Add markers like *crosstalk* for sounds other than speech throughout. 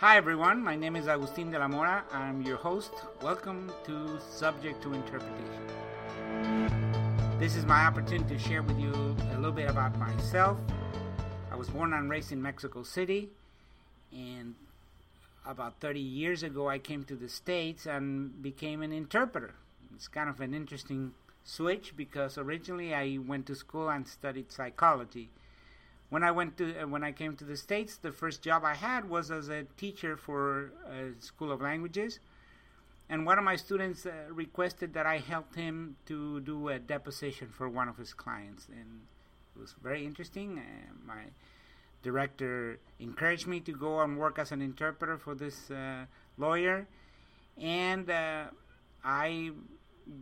Hi everyone, my name is Agustin de la Mora. I'm your host. Welcome to Subject to Interpretation. This is my opportunity to share with you a little bit about myself. I was born and raised in Mexico City, and about 30 years ago I came to the States and became an interpreter. It's kind of an interesting switch because originally I went to school and studied psychology when I went to uh, when I came to the states, the first job I had was as a teacher for a school of languages, and one of my students uh, requested that I help him to do a deposition for one of his clients, and it was very interesting. Uh, my director encouraged me to go and work as an interpreter for this uh, lawyer, and uh, I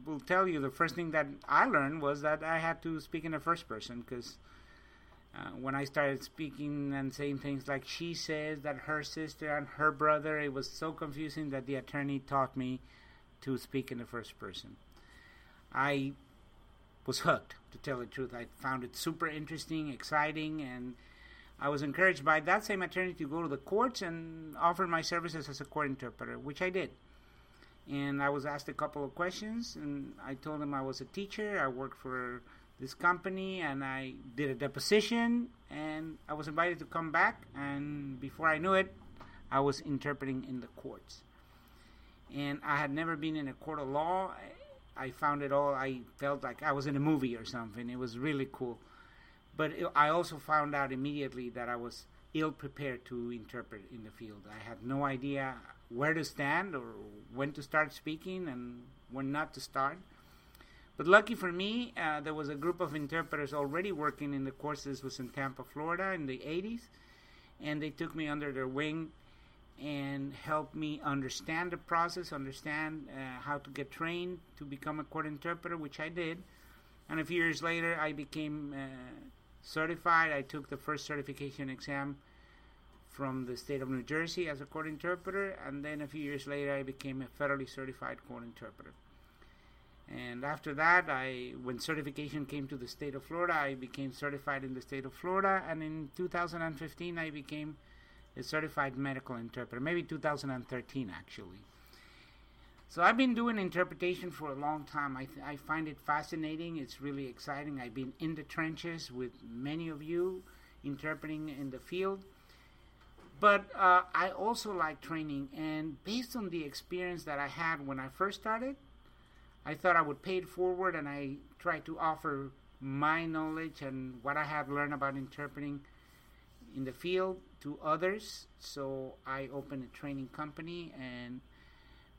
will tell you the first thing that I learned was that I had to speak in the first person because uh, when I started speaking and saying things like she says that her sister and her brother, it was so confusing that the attorney taught me to speak in the first person. I was hooked, to tell the truth. I found it super interesting, exciting, and I was encouraged by that same attorney to go to the courts and offer my services as a court interpreter, which I did. And I was asked a couple of questions, and I told him I was a teacher. I worked for this company and I did a deposition and I was invited to come back and before I knew it I was interpreting in the courts. And I had never been in a court of law. I found it all I felt like I was in a movie or something. It was really cool. But it, I also found out immediately that I was ill prepared to interpret in the field. I had no idea where to stand or when to start speaking and when not to start. But lucky for me, uh, there was a group of interpreters already working in the course. This was in Tampa, Florida, in the 80s, and they took me under their wing and helped me understand the process, understand uh, how to get trained to become a court interpreter, which I did. And a few years later, I became uh, certified. I took the first certification exam from the state of New Jersey as a court interpreter, and then a few years later, I became a federally certified court interpreter. And after that, I when certification came to the state of Florida, I became certified in the state of Florida, and in 2015, I became a certified medical interpreter. Maybe 2013 actually. So I've been doing interpretation for a long time. I, th- I find it fascinating. It's really exciting. I've been in the trenches with many of you interpreting in the field. But uh, I also like training, and based on the experience that I had when I first started, I thought I would pay it forward and I tried to offer my knowledge and what I have learned about interpreting in the field to others. So I opened a training company and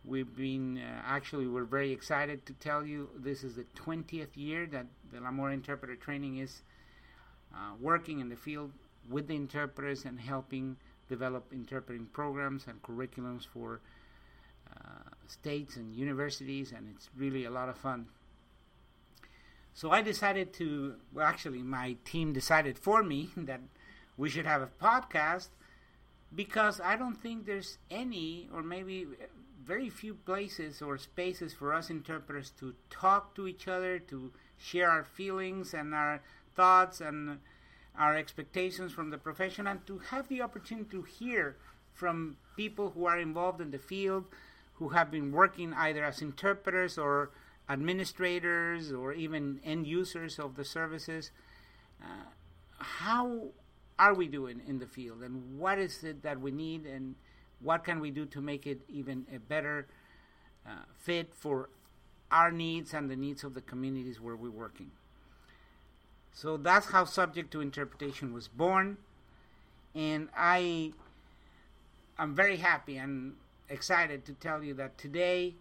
we've been uh, actually we're very excited to tell you this is the 20th year that De La Mora Interpreter Training is uh, working in the field with the interpreters and helping develop interpreting programs and curriculums for uh, states and universities, and it's really a lot of fun. So I decided to, well, actually, my team decided for me *laughs* that we should have a podcast because I don't think there's any, or maybe very few places or spaces for us interpreters to talk to each other, to share our feelings and our thoughts and our expectations from the profession, and to have the opportunity to hear from people who are involved in the field, who have been working either as interpreters or administrators or even end users of the services. Uh, how are we doing in the field and what is it that we need and what can we do to make it even a better uh, fit for our needs and the needs of the communities where we're working. So that's how Subject to Interpretation was born, and I I'm very happy and excited to tell you that today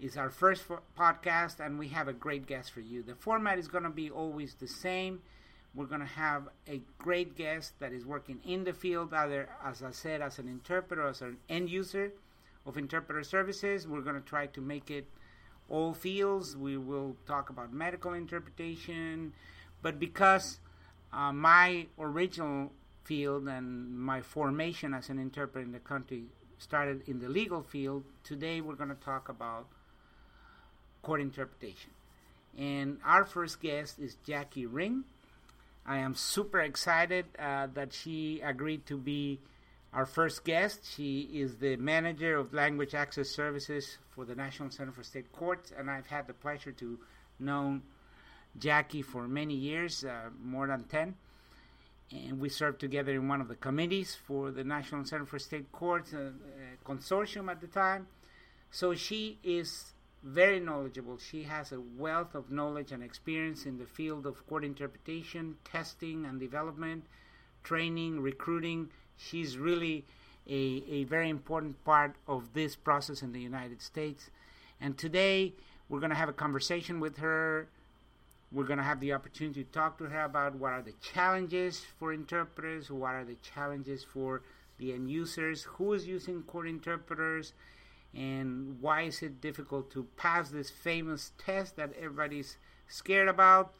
is our first podcast and we have a great guest for you. The format is going to be always the same. We're going to have a great guest that is working in the field, either, as I said, as an interpreter, as an end user of interpreter services. We're going to try to make it all fields. We will talk about medical interpretation, but because uh, my original field and my formation as an interpreter in the country started in the legal field. Today we're going to talk about court interpretation. And our first guest is Jackie Ring. I am super excited uh, that she agreed to be our first guest. She is the manager of language access services for the National Center for State Courts, and I've had the pleasure to know Jackie for many years, uh, more than 10. And we served together in one of the committees for the National Center for State Courts, uh, uh, consortium at the time. So she is very knowledgeable. She has a wealth of knowledge and experience in the field of court interpretation, testing and development, training, recruiting. She's really a, a very important part of this process in the United States. And today we're going to have a conversation with her. We're going to have the opportunity to talk to her about what are the challenges for interpreters, what are the challenges for the end users, who is using court interpreters, and why is it difficult to pass this famous test that everybody's scared about.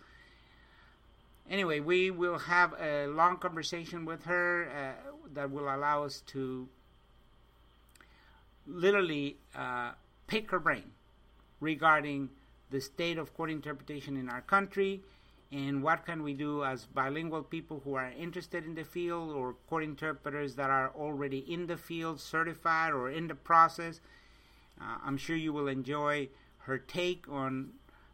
Anyway, we will have a long conversation with her uh, that will allow us to literally uh, pick her brain regarding the state of court interpretation in our country and what can we do as bilingual people who are interested in the field or court interpreters that are already in the field certified or in the process? Uh, i'm sure you will enjoy her take on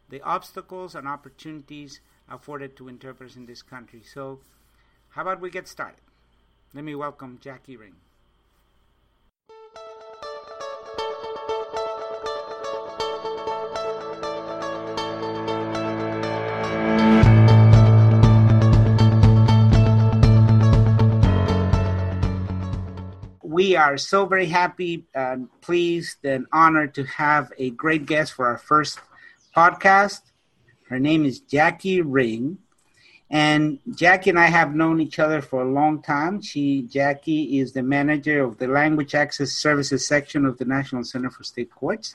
the obstacles and opportunities afforded to interpreters in this country. So how about we get started? Let me welcome jackie ring we are so very happy and pleased and honored to have a great guest for our first podcast. Her name is Jackie Ring. And Jackie and I have known each other for a long time. She, Jackie, is the manager of the Language Access Services section of the National Center for State Courts.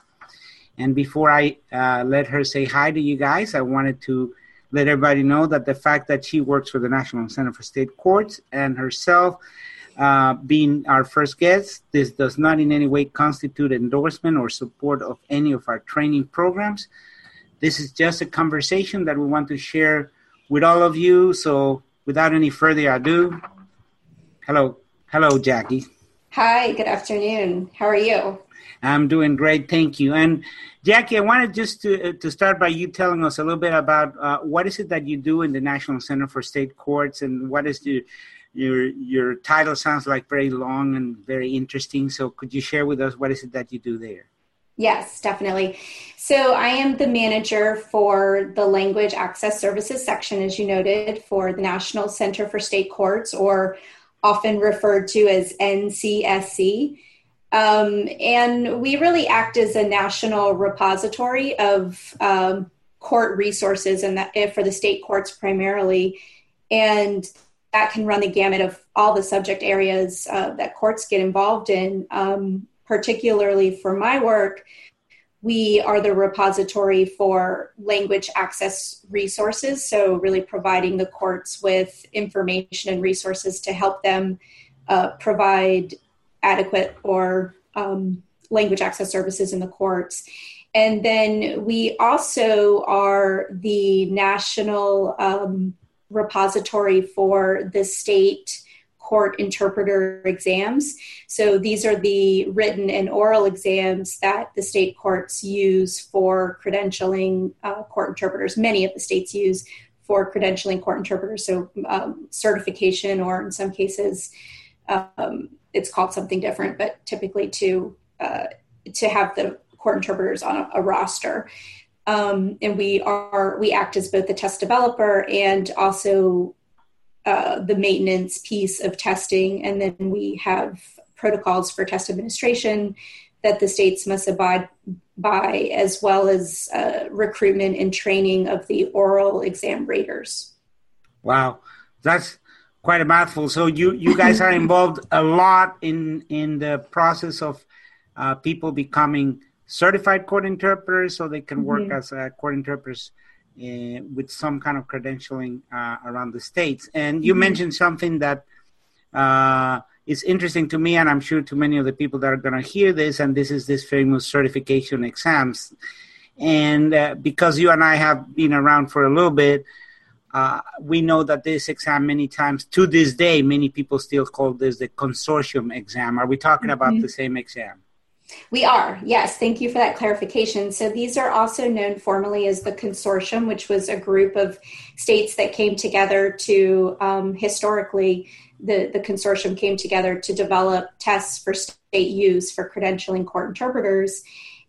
And before I uh, let her say hi to you guys, I wanted to let everybody know that the fact that she works for the National Center for State Courts and herself uh, being our first guest. This does not in any way constitute endorsement or support of any of our training programs. This is just a conversation that we want to share with all of you. So, without any further ado, hello, hello, Jackie. Hi, good afternoon. How are you? I'm doing great, thank you. And Jackie, I wanted just to uh, to start by you telling us a little bit about uh, what is it that you do in the National Center for State Courts, and what is the your your title sounds like very long and very interesting. So could you share with us what is it that you do there? Yes, definitely. So I am the manager for the Language Access Services section, as you noted, for the National Center for State Courts, or often referred to as NCSC. Um, and we really act as a national repository of um, court resources, and that for the state courts primarily. And that can run the gamut of all the subject areas uh, that courts get involved in. Um, particularly for my work, we are the repository for language access resources, so really providing the courts with information and resources to help them uh, provide adequate or um, language access services in the courts. And then we also are the national um, repository for the state court interpreter exams. So these are the written and oral exams that the state courts use for credentialing uh, court interpreters. Many of the states use for credentialing court interpreters, so um, certification, or in some cases, um, it's called something different, but typically to uh, to have the court interpreters on a, a roster. Um, and we are we act as both the test developer and also uh, the maintenance piece of testing. And then we have protocols for test administration that the states must abide by, as well as uh, recruitment and training of the oral exam raters. Wow, that's quite a mouthful. So you you guys are *laughs* involved a lot in in the process of uh, people becoming certified court interpreters so they can work mm-hmm. as uh, court interpreters uh, with some kind of credentialing uh, around the states. And you mm-hmm. mentioned something that uh, is interesting to me, and I'm sure to many of the people that are going to hear this, and this is this famous certification exams. And uh, because you and I have been around for a little bit, uh, we know that this exam many times to this day many people still call this the consortium exam are we talking mm-hmm. about the same exam we are yes. Thank you for that clarification. So these are also known formally as the consortium which was a group of states that came together to um, historically the, the consortium came together to develop tests for state use for credentialing court interpreters.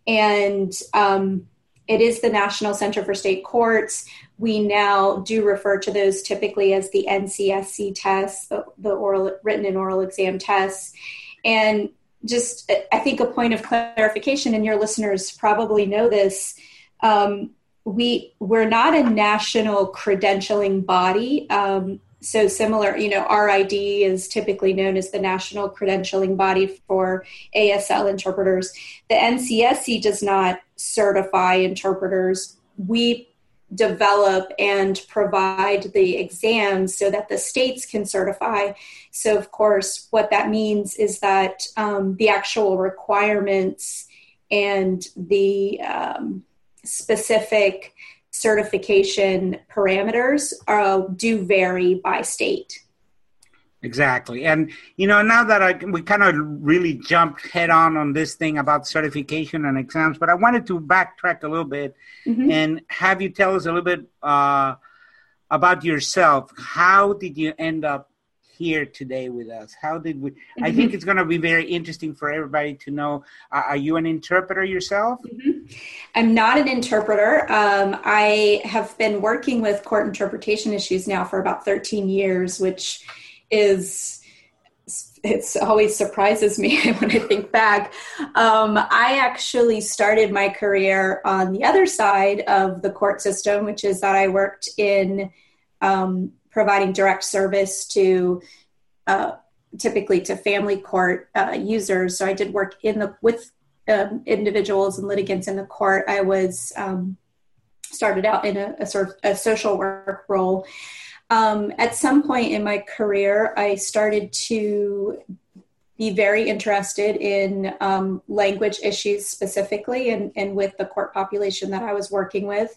And um, it is the national center for state courts. We now do refer to those typically as the NCSC tests, the, the oral written and oral exam tests. And just, I think a point of clarification, and your listeners probably know this. Um, we we're not a national credentialing body. Um, so similar, you know, RID is typically known as the national credentialing body for ASL interpreters. The NCSC does not certify interpreters. We develop and provide the exams so that the states can certify. So, of course, what that means is that um, the actual requirements and the um, specific certification parameters uh, do vary by state. Exactly. And, you know, now that I, we kind of really jumped head on on this thing about certification and exams, but I wanted to backtrack a little bit mm-hmm. and have you tell us a little bit uh, about yourself. How did you end up here today with us? How did we? Mm-hmm. I think it's going to be very interesting for everybody to know. Uh, are you an interpreter yourself? Mm-hmm. I'm not an interpreter. Um, I have been working with court interpretation issues now for about 13 years, which is it's always surprises me *laughs* when I think back. Um, I actually started my career on the other side of the court system, which is that I worked in um, providing direct service to uh, typically to family court uh, users. So I did work in the with um, individuals and litigants in the court. I was um, started out in a, a, sort of a social work role um, at some point in my career, I started to be very interested in um, language issues specifically and, and with the court population that I was working with,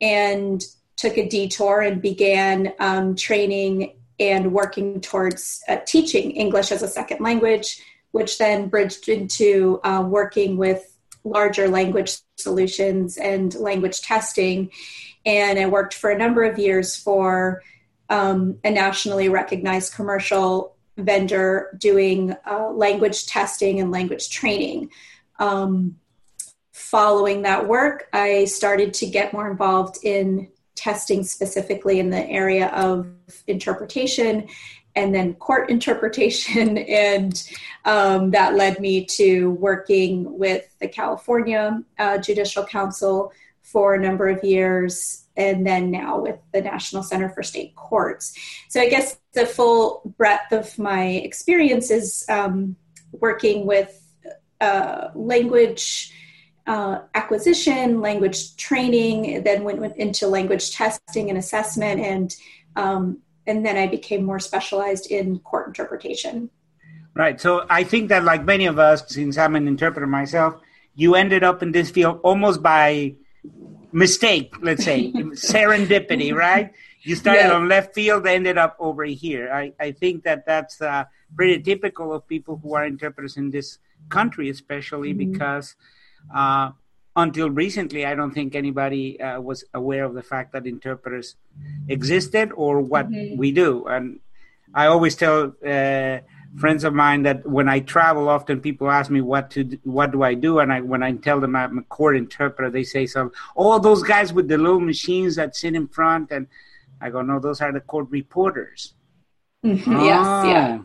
and took a detour and began um, training and working towards uh, teaching English as a second language, which then bridged into uh, working with larger language solutions and language testing. And I worked for a number of years for um, a nationally recognized commercial vendor doing uh, language testing and language training. Um, following that work, I started to get more involved in testing specifically in the area of interpretation and then court *laughs* interpretation. And um, that led me to working with the California uh, Judicial Council for a number of years and then now with the National Center for State Courts. So I guess the full breadth of my experience is um, working with uh, language. Uh, acquisition, language training, then went, went, into language testing and assessment, and um, and then I became more specialized in court interpretation. Right. So I think that, like many of us, since I'm an interpreter myself, you ended up in this field almost by mistake, let's say, serendipity, right? You started yeah. on left field, ended up over here. I, I think that that's uh, pretty typical of people who are interpreters in this country, especially mm-hmm. because uh, until recently, I don't think anybody uh, was aware of the fact that interpreters existed or what mm-hmm. we do. And I always tell uh, friends of mine that when I travel, often people ask me what to do, what do I do, and I when I tell them I'm a court interpreter, they say some all those guys with the little machines that sit in front, and I go no, those are the court reporters. Mm-hmm. Oh. Yes, yeah.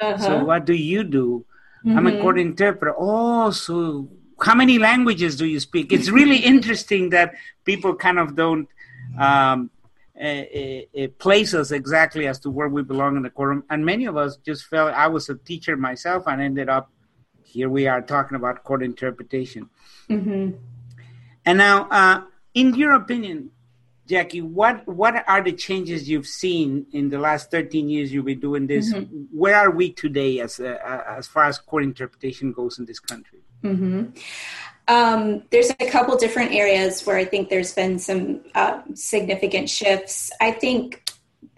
Uh-huh. So what do you do? Mm-hmm. I'm a court mm-hmm. interpreter. Oh, so how many languages do you speak? It's really interesting that people kind of don't. Um, place us exactly as to where we belong in the courtroom. And many of us just felt I was a teacher myself and ended up here we are talking about court interpretation. Mm-hmm. And now, uh, in your opinion, Jackie, what what are the changes you've seen in the last 13 years you've been doing this? Mm-hmm. Where are we today as uh, as far as court interpretation goes in this country? Mm-hmm. Um, there's a couple different areas where I think there's been some uh, significant shifts. I think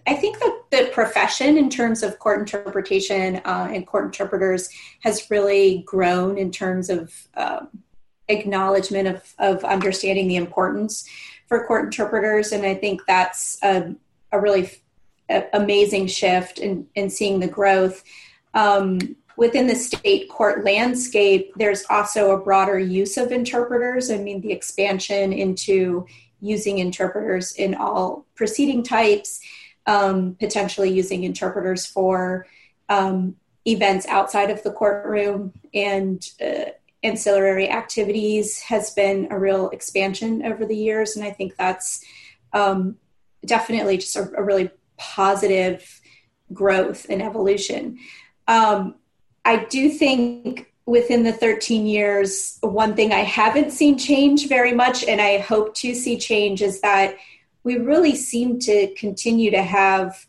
I think the profession, in terms of court interpretation uh, and court interpreters, has really grown in terms of um, acknowledgement of, of understanding the importance for court interpreters. And I think that's a, a really f- amazing shift in, in seeing the growth. Um, within the state court landscape, there's also a broader use of interpreters. I mean, the expansion into using interpreters in all proceeding types um, potentially using interpreters for um, events outside of the courtroom and uh, ancillary activities has been a real expansion over the years. And I think that's um, definitely just a, a, really positive growth and evolution. Um, I do think within the 13 years, one thing I haven't seen change very much, and I hope to see change, is that we really seem to continue to have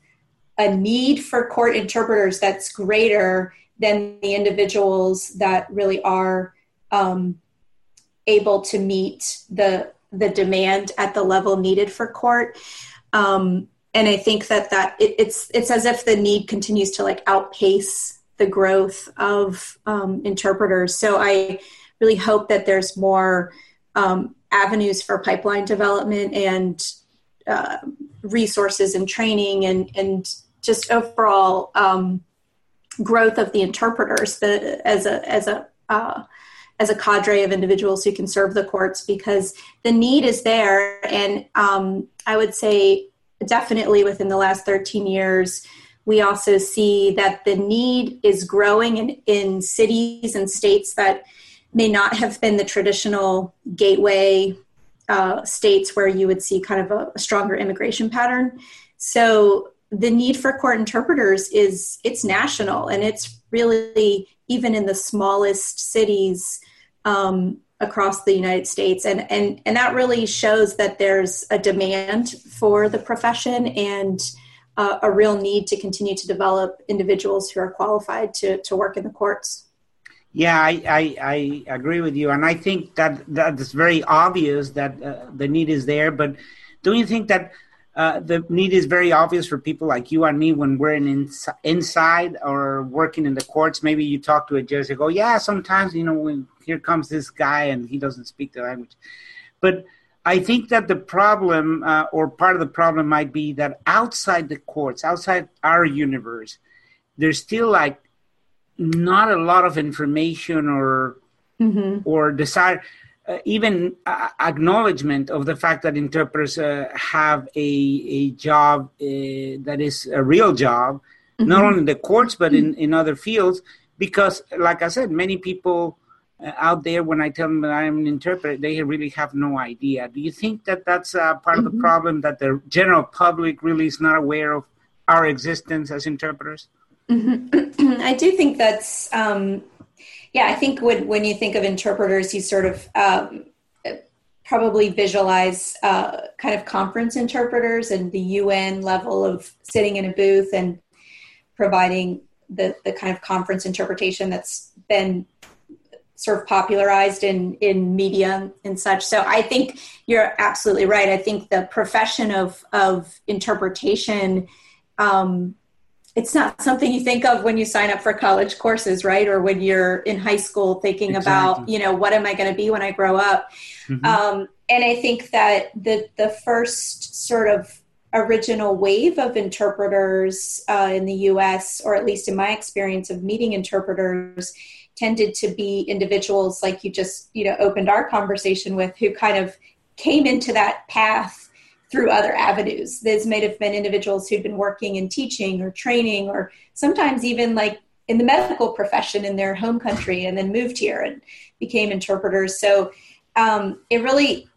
a need for court interpreters that's greater than the individuals that really are um, able to meet the the demand at the level needed for court. Um, and I think that that it, it's it's as if the need continues to like outpace the growth of um, interpreters. So I really hope that there's more um, avenues for pipeline development and uh, resources and training and, and just overall um, growth of the interpreters the, as a as a uh, as a cadre of individuals who can serve the courts because the need is there and um, I would say definitely within the last 13 years we also see that the need is growing in, in cities and states that may not have been the traditional gateway uh, states where you would see kind of a, a stronger immigration pattern. So the need for court interpreters is it's national and it's really even in the smallest cities um, across the United States, and and and that really shows that there's a demand for the profession and a real need to continue to develop individuals who are qualified to to work in the courts. Yeah, I, I, I, agree with you, and I think that that's very obvious that uh, the need is there. But don't you think that uh, the need is very obvious for people like you and me when we're in ins- inside or working in the courts? Maybe you talk to a judge and go, "Yeah, sometimes you know when here comes this guy and he doesn't speak the language," but I think that the problem, uh, or part of the problem, might be that outside the courts, outside our universe, there's still like not a lot of information or mm-hmm. or desire uh, even uh, acknowledgement of the fact that interpreters uh, have a, a job uh, that is a real job mm-hmm. not only in the courts but in, in other fields because like i said many people out there when i tell them that i'm an interpreter they really have no idea do you think that that's uh, part mm-hmm. of the mm-hmm. problem that the general public really is not aware of our existence as interpreters Mm-hmm. *clears throat* I do think that's, um, yeah, I think when, when you think of interpreters, you sort of um, probably visualize uh, kind of conference interpreters and the UN level of sitting in a booth and providing the, the kind of conference interpretation that's been sort of popularized in in media and such. So I think you're absolutely right. I think the profession of of interpretation um, it's not something you think of when you sign up for college courses right or when you're in high school thinking exactly. about you know what am i going to be when i grow up mm-hmm. um, and i think that the the first sort of original wave of interpreters uh, in the us or at least in my experience of meeting interpreters tended to be individuals like you just you know opened our conversation with who kind of came into that path through other avenues. These may have been individuals who'd been working in teaching or training, or sometimes even like in the medical profession in their home country and then moved here and became interpreters. So um, it really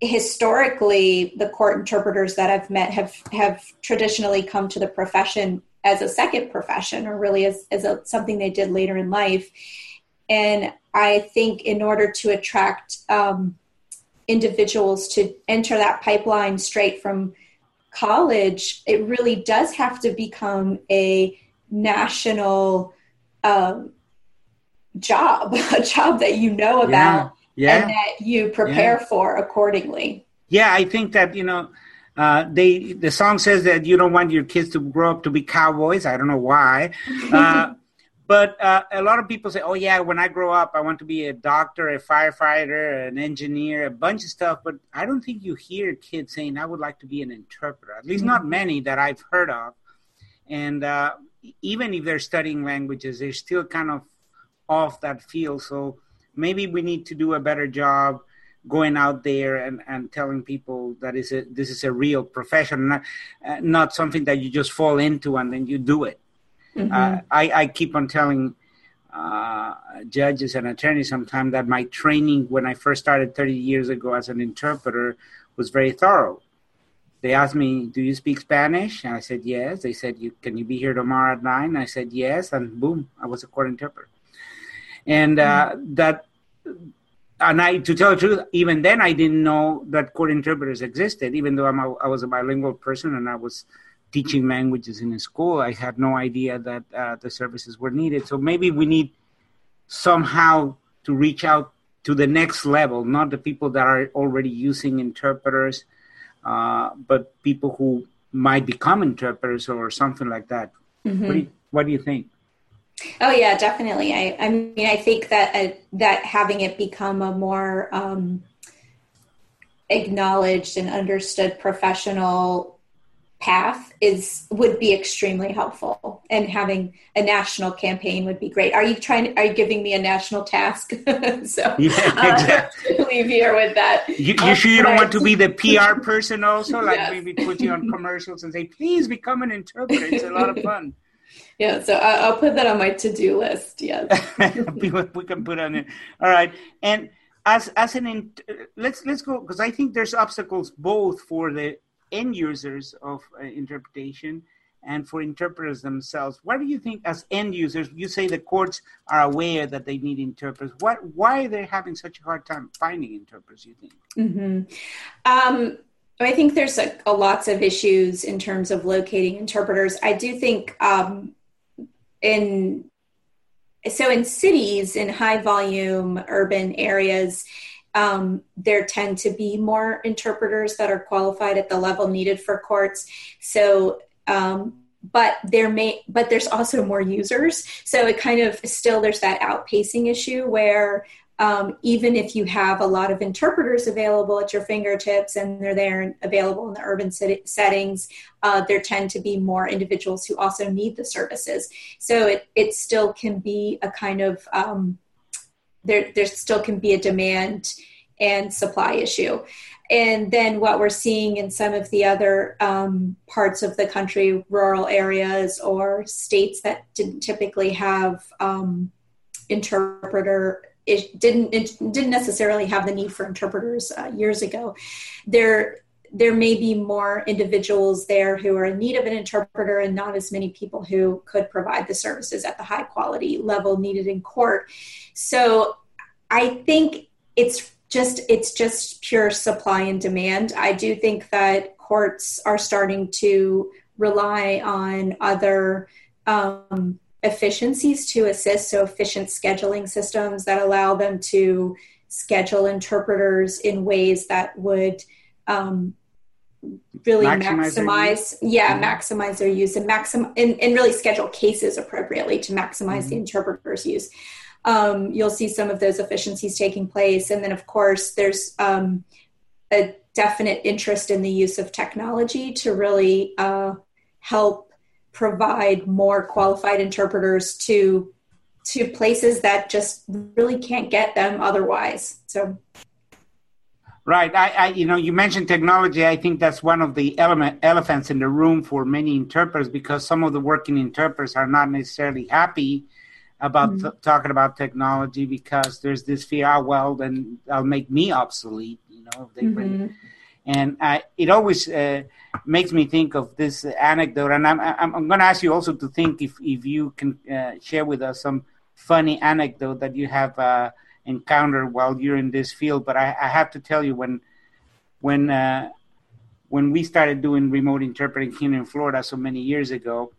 historically the court interpreters that I've met have have traditionally come to the profession as a second profession or really as, as a, something they did later in life. And I think in order to attract um, individuals to enter that pipeline straight from college, it really does have to become a national um, job, *laughs* a job that you know about yeah. and that you prepare yeah. for accordingly. Yeah, I think that you know. Uh, they the song says that you don't want your kids to grow up to be cowboys. I don't know why, *laughs* uh, but uh, a lot of people say, "Oh yeah, when I grow up, I want to be a doctor, a firefighter, an engineer, a bunch of stuff." But I don't think you hear kids saying, "I would like to be an interpreter." At least not mm-hmm. many that I've heard of. And uh, even if they're studying languages, they're still kind of off that field. So maybe we need to do a better job going out there and, and telling people that is a, this is a real profession, not, uh, not something that you just fall into and then you do it. Mm-hmm. Uh, I, I keep on telling uh, judges and attorneys sometimes that my training when I first started 30 years ago as an interpreter was very thorough. They asked me, "Do you speak Spanish?" And I said, "Yes." They said, "You can you be here tomorrow at 9? I said, "Yes," and boom, I was a court interpreter. And uh, mm-hmm. that and I, to tell the truth, even then I didn't know that court interpreters existed. Even though I'm a, I was a bilingual person and I was teaching languages in a school, I had no idea that uh, the services were needed. So maybe we need somehow to reach out to the next level, not the people that are already using interpreters, uh, but people who might become interpreters or something like that. Mm-hmm. What, do you, what do you think? Oh yeah, definitely. I, I mean, I think that uh, that having it become a more um, acknowledged and understood professional path is would be extremely helpful. And having a national campaign would be great. Are you trying are you giving me a national task? *laughs* So *laughs* yeah, exactly. uh, *laughs* leave here with that. You, you sure you don't want to be the pr person also? Like yes. maybe put you on commercials and say please become an interpreter. It's a lot of fun yeah, so I'll put that on my to-do list. Yes, *laughs* we can put on it. All right, and as as an let's let's go because I think there's obstacles both for the end users of uh, interpretation and for interpreters themselves. What do you think, as end users, you say the courts are aware that they need interpreters. What why are they having such a hard time finding interpreters? You think? Mm-hmm. Um, I think there's a, a lots of issues in terms of locating interpreters. I do think um, in so in cities in high volume urban areas um, there tend to be more interpreters that are qualified at the level needed for courts. So um, but there may but there's also more users. So it kind of still there's that outpacing issue where um, even if you have a lot of interpreters available at your fingertips and they're there and available in the urban settings, uh, there tend to be more individuals who also need the services. So it, it still can be a kind of, um, there, there still can be a demand and supply issue. And then what we're seeing in some of the other um, parts of the country, rural areas or states that didn't typically have um, interpreter it didn't it didn't necessarily have the need for interpreters uh, years ago. There there may be more individuals there who are in need of an interpreter and not as many people who could provide the services at the high quality level needed in court. So I think it's just it's just pure supply and demand. I do think that courts are starting to rely on other um, efficiencies to assist, so efficient scheduling systems that allow them to schedule interpreters in ways that would um, really maximize, maximize yeah mm-hmm. maximize their use and maxim and, and, really schedule cases appropriately to maximize mm-hmm. the interpreter's use um, you'll see some of those efficiencies taking place and then of course there's um, a definite interest in the use of technology to really uh, help provide more qualified interpreters to to places that just really can't get them otherwise so right I, I, you know you mentioned technology i think that's one of the element elephants in the room for many interpreters because some of the working interpreters are not necessarily happy about mm-hmm. th- talking about technology because there's this fear oh well then i'll make me obsolete you know if they mm-hmm. bring and I, it always uh, makes me think of this anecdote. And I'm, I'm, I'm going to ask you also to think if, if you can uh, share with us some funny anecdote that you have uh, encountered while you're in this field. But I, I have to tell you, when when uh, when we started doing remote interpreting here in Florida so many years ago,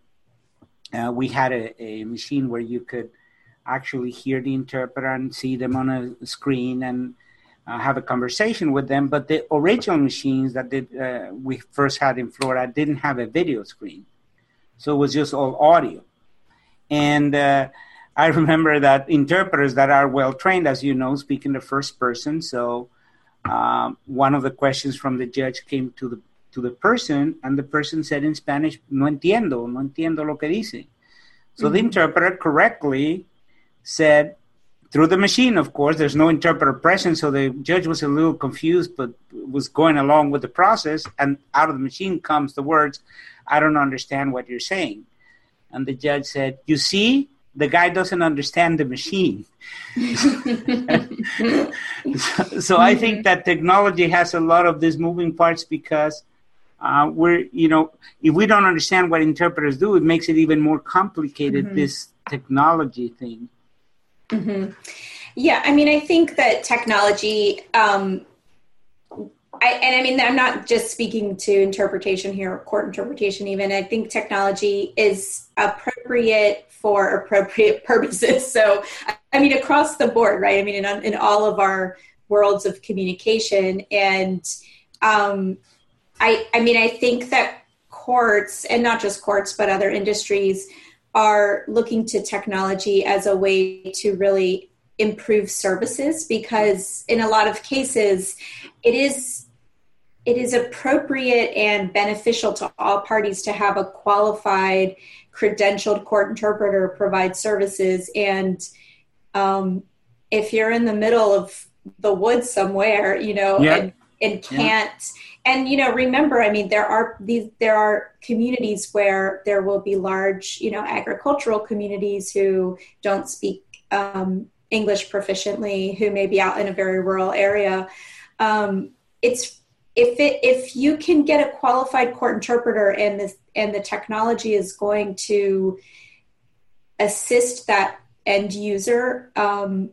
uh, we had a, a, machine where you could actually hear the interpreter and see them on a screen and uh, have a conversation with them. But the original machines that did, uh, we first had in Florida didn't have a video screen, so it was just all audio. And uh, I *laughs* remember that interpreters that are well trained, as you know, speak in the first person. So um, one of the questions from the judge came to the to the person, and the person said in Spanish, "No entiendo, no entiendo lo que dice." So mm-hmm. the interpreter correctly said, through the machine, of course, there's no interpreter present, so the judge was a little confused, but was going along with the process. And out of the machine comes the words, I don't understand what you're saying. And the judge said, You see, the guy doesn't understand the machine. so, *laughs* so I think that technology has a lot of these moving parts because uh, we're, you know, if we don't understand what interpreters do, it makes it even more complicated, mm-hmm. this technology thing. Mm-hmm. Yeah, I mean, I think that technology, um, I, and I mean, I'm not just speaking to interpretation here, court interpretation, even. I think technology is appropriate for appropriate *laughs* purposes. So, I mean, across the board, right? I mean, in, in all of our worlds of communication. And um, I, I mean, I think that courts, and not just courts, but other industries, are looking to technology as a way to really improve services because in a lot of cases it is it is appropriate and beneficial to all parties to have a qualified credentialed court interpreter provide services and um, if you're in the middle of the woods somewhere you know and, and can't yeah. And you know remember i mean there are these there are communities where there will be large you know agricultural communities who don't speak um, english proficiently who may be out in a very rural area. Um, it's if it if you can get a qualified court interpreter and this and the technology is going to assist that end user um,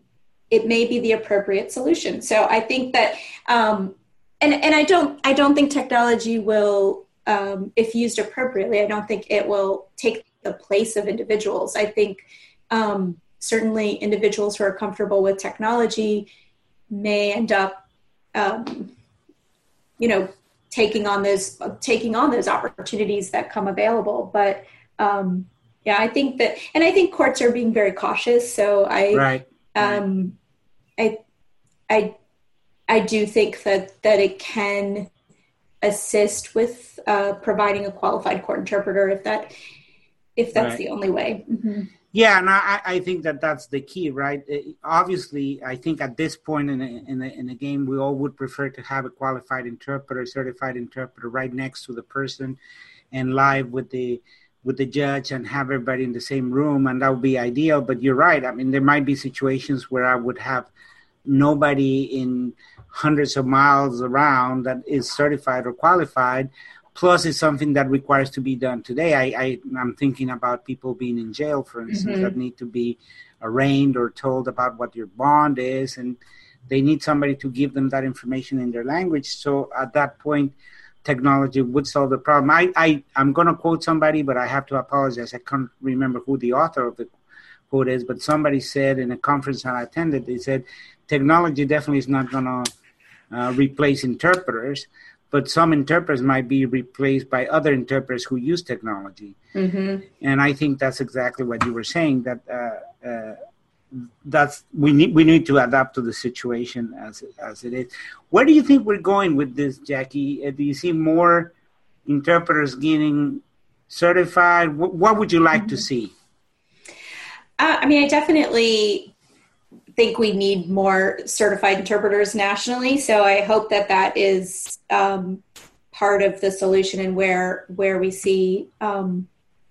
it may be the appropriate solution. So i think that um, and and i don't i don't think technology will um, if used appropriately i don't think it will take the place of individuals. I think um, certainly individuals who are comfortable with technology may end up um, you know taking on those taking on those opportunities that come available. But um, yeah i think that and i think courts are being very cautious. So i right. um i i i do think that that it can assist with uh, providing a qualified court interpreter if that if that's right. the only way mm-hmm. Yeah, and I, I think that that's the key, right? obviously, I think at this point in the, in, the, in the game, we all would prefer to have a qualified interpreter, certified interpreter, right next to the person, and live with the with the judge and have everybody in the same room, and that would be ideal. But you're right. I mean, there might be situations where I would have nobody in hundreds of miles around that is certified or qualified plus it's something that requires to be done today. I, I am thinking about people being in jail for instance mm-hmm. that need to be arraigned or told about what your bond is and they need somebody to give them that information in their language. So at that point technology would solve the problem. I, I i'm going to quote somebody but i have to apologize. I can't remember who the author of the quote is but somebody said in a conference i attended they said technology definitely is not going to uh, replace interpreters but some interpreters might be replaced by other interpreters who use technology. Mm-hmm. And I think that's exactly what you were saying that uh, uh, that's we need we need to adapt to the situation as as it is. Where do you think we're going with this, Jackie? Uh, do you see more interpreters getting certified? What, what would you like mm-hmm. to see? Uh, I mean, I definitely think we need more certified interpreters nationally. So I hope that that is um, part of the solution and where where we see um,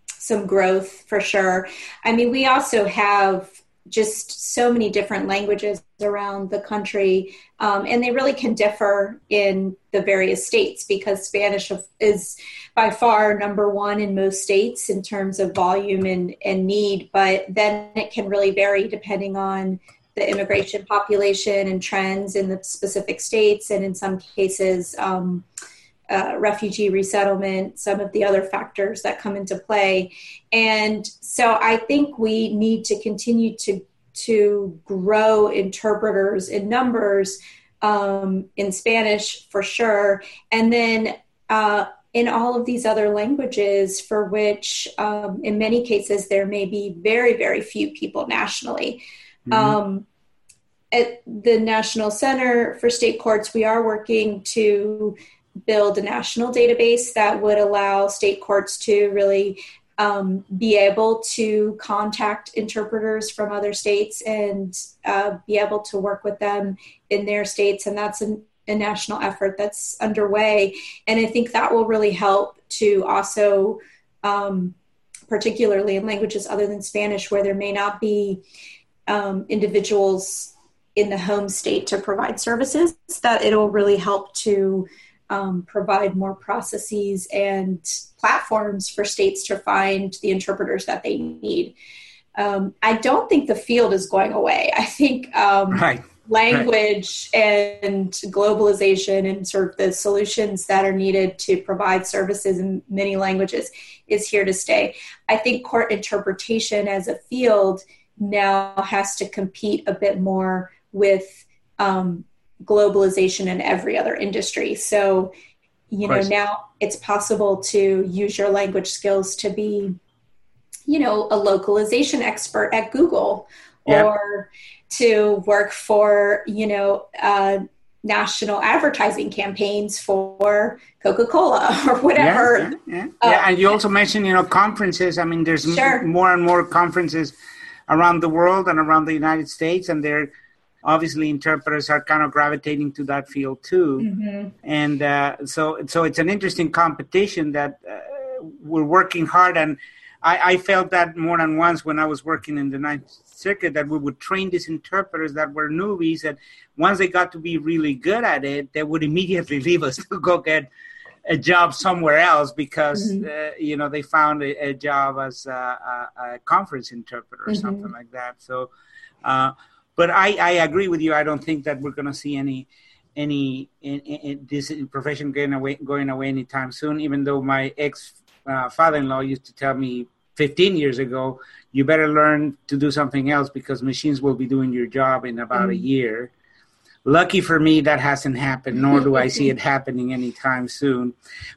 some growth for sure. I mean, we also have just so many different languages around the country, um, and they really can differ in the various states because Spanish is by far number one in most states in terms of volume and, and need, but then it can really vary depending on the immigration population and trends in the specific states, and in some cases, um, uh, refugee resettlement, some of the other factors that come into play. And so I think we need to continue to to grow interpreters in numbers um, in Spanish for sure, and then uh, in all of these other languages for which, um, in many cases, there may be very, very few people nationally. Mm-hmm. Um, at the National Center for State Courts, we are working to build a national database that would allow state courts to really um, be able to contact interpreters from other states and uh, be able to work with them in their states. And that's a, a, national effort that's underway. And I think that will really help to also, um, particularly in languages other than Spanish, where there may not be um, individuals in the home state to provide services, that it'll really help to um, provide more processes and platforms for states to find the interpreters that they need. Um, I don't think the field is going away. I think um, right. language right. and globalization and sort of the solutions that are needed to provide services in many languages is here to stay. I think court interpretation as a field now has to compete a bit more with um, globalization in every other industry. So, you know, now it's possible to use your language skills to be, you know, a localization expert at Google yep. or to work for, you know, uh, national advertising campaigns for Coca-Cola *laughs* or whatever. Yeah, yeah, yeah. Uh, yeah. and you also mentioned, you know, conferences. I mean, there's sure. m- more and more conferences around the world and around the United States, and they're obviously interpreters are kind of gravitating to that field too mm-hmm. and uh, so so it's an interesting competition that uh, we're working hard and I, I, felt that more than once when I was working in the Ninth Circuit that we would train these interpreters that were newbies that once they got to be really good at it, they would immediately *laughs* leave us to go get a job somewhere else because mm-hmm. uh, you know they found a, a job as a, a, a, conference interpreter or mm-hmm. something like that. So. Uh, but I, I agree with you. I don't think that we're going to see any any in, in, this profession going away going away anytime soon. Even though my ex uh, father-in-law used to tell me 15 years ago, you better learn to do something else because machines will be doing your job in about mm-hmm. a year. Lucky for me, that hasn't happened, nor do I see *laughs* it happening anytime soon.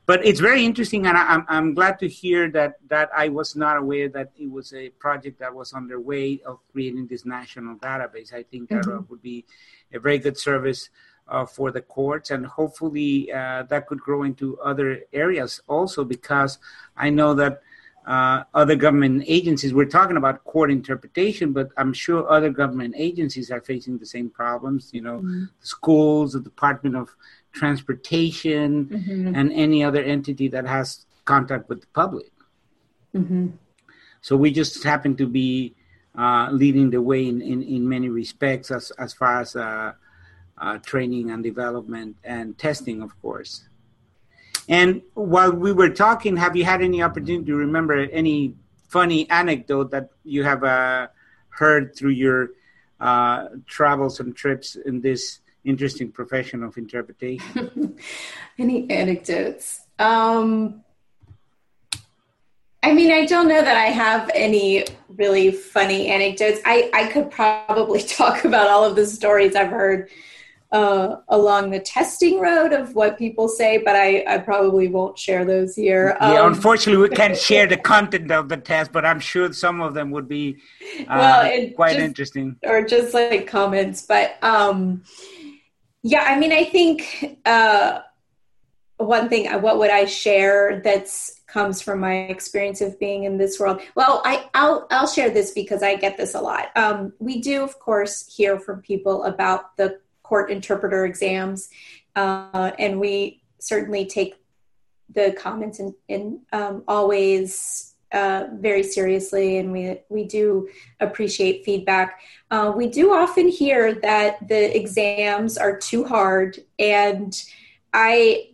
But it's very interesting, and I'm, I'm glad to hear that, that I was not aware that it was a project that was underway of creating this national database. I think that mm-hmm. would be a very good service uh, for the courts, and hopefully uh, that could grow into other areas also, because I know that uh, other government agencies. We're talking about court interpretation, but I'm sure other government agencies are facing the same problems. You know, mm-hmm. schools, the Department of Transportation, mm-hmm. and any other entity that has contact with the public. Mm-hmm. So we just happen to be uh, leading the way in, in, in, many respects as, as far as uh, uh training and development and testing, of course. And while we were talking, have you had any opportunity to remember any funny anecdote that you have uh, heard through your uh, travels and trips in this interesting profession of interpretation? *laughs* any anecdotes? Um, I mean, I don't know that I have any really funny anecdotes. I, I could probably *laughs* talk about all of the stories I've heard uh, along the testing road of what people say, but I, I probably won't share those here. Yeah, um, unfortunately, we can't *laughs* share the content of the test, but I'm sure some of them would be uh, well, quite just, interesting. Or just like comments. But um, yeah, I mean, I think uh, one thing, what would I share that's comes from my experience of being in this world. Well, I, will I'll share this because I get this a lot. Um, we do, of course, hear from people about the court interpreter exams, uh, and we certainly take the comments in, in um, always uh, very seriously, and we we do appreciate feedback. Uh, we do often hear that the exams are too hard, and I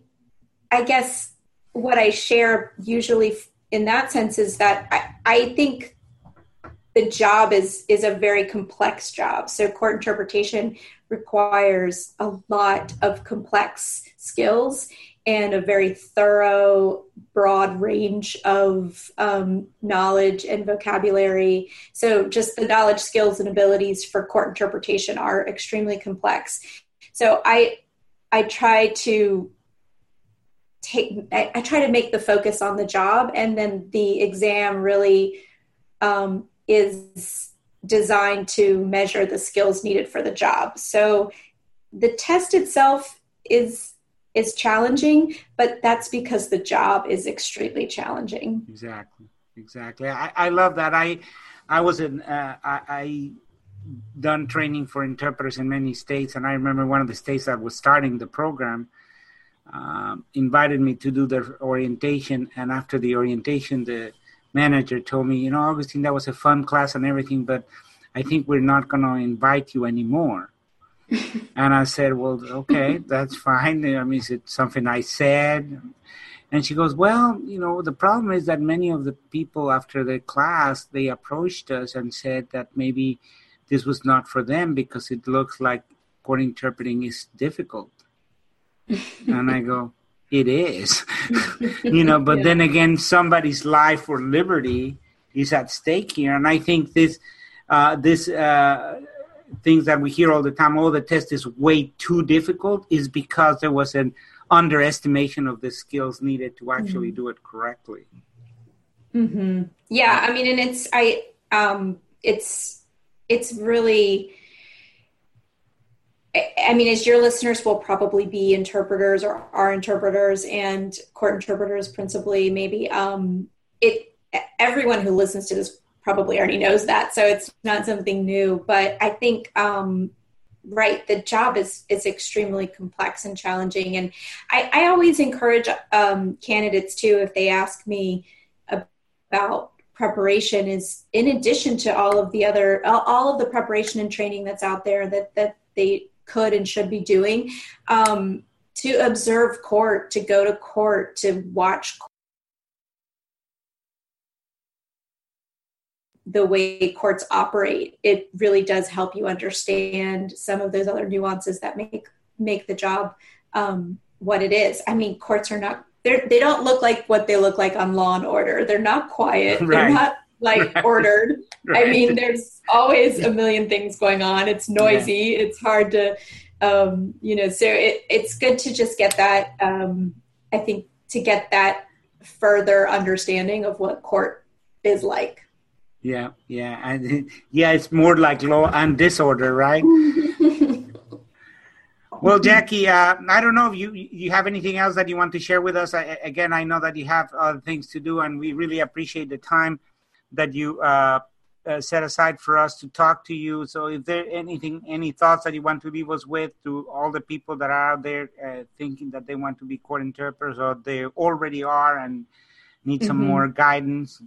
I guess what I share usually in that sense is that I, I think the job is is a very complex job. So court interpretation requires a lot of complex skills and a very thorough, broad range of um, knowledge and vocabulary. So, just the knowledge, skills, and abilities for court interpretation are extremely complex. So, I I try to take I, I try to make the focus on the job, and then the exam really um, is designed to measure the skills needed for the job. So, the test itself is is challenging, but that's because the job is extremely challenging. Exactly, exactly. I, I love that. I I was in uh, I, I done training for interpreters in many states, and I remember one of the states that was starting the program um, invited me to do their orientation, and after the orientation, the manager told me, you know, Augustine, that was a fun class and everything, but I think we're not going to invite you anymore *laughs* and I said, Well, okay, that's fine. I mean, is it something I said? And she goes, Well, you know, the problem is that many of the people after the class they approached us and said that maybe this was not for them because it looks like court interpreting is difficult. and I go, It is. you know, but *laughs* yeah. then again, somebody's life or liberty is at stake here. And I think this uh, this uh, things that we hear all the time, oh, the test is way too difficult, is because there was an underestimation of the skills needed to actually mm-hmm. do it correctly. Mm-hmm. Yeah, I mean, and it's I um, it's it's really. I mean, as your listeners will probably be interpreters or are interpreters and court interpreters principally, maybe um, it. Everyone who listens to this probably already knows that, so it's not something new. But I think um, right the job is is extremely complex and challenging and i, I always encourage um, candidates too if they ask me about preparation is in addition to all of the other all of the preparation and training that's out there that that they could and should be doing um, to observe court to go to court to watch the way courts operate, it really does help you understand some of those other nuances that make make the job um, what it is. I mean, courts are not they they don't look like what they look like on Law and Order. They're not quiet. Right. They're not like right. ordered. *laughs* Right. I mean, there's always a million things going on. It's noisy. Yeah. It's hard to, um, you know. So it, it's good to just get that. Um, I think to get that further understanding of what court is like. Yeah, yeah, and *laughs* yeah, it's more like law and disorder, right? *laughs* well, Jackie, uh, I don't know if you you have anything else that you want to share with us. I, again, I know that you have other things to do, and we really appreciate the time that you uh, uh, set aside for us to talk to you. So, if there anything, any thoughts that you want to leave us with to all the people that are out there uh, thinking that they want to be court interpreters or they already are and need some mm-hmm. more guidance,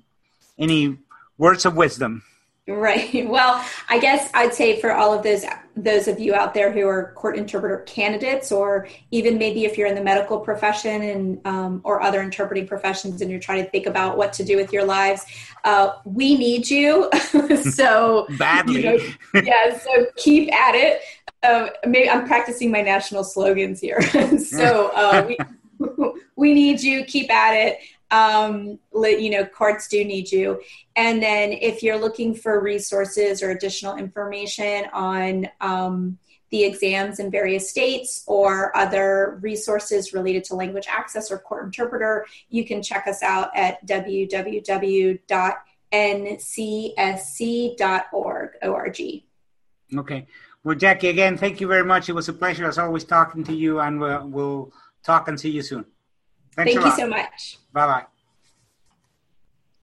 any words of wisdom right. *laughs* Well i guess i'd say for all of those those of you out there who are court interpreter candidates or even maybe if you're in the medical profession and um, or other interpreting professions and you're trying to think about what to do with your lives uh, we need you. *laughs* So *laughs* badly. you know, yeah so keep at it. Uh, maybe i'm practicing my national slogans here. So uh, we, we need you. Keep at it um, you know, courts do need you. And then if you're looking for resources or additional information on um, the exams in various states or other resources related to language access or court interpreter, you can check us out at www.ncsc.org. O-R-G. Okay. Well, Jackie, again, thank you very much. It was a pleasure as always talking to you, and we'll, we'll talk and see you soon. Thanks Thank you so much. Bye bye.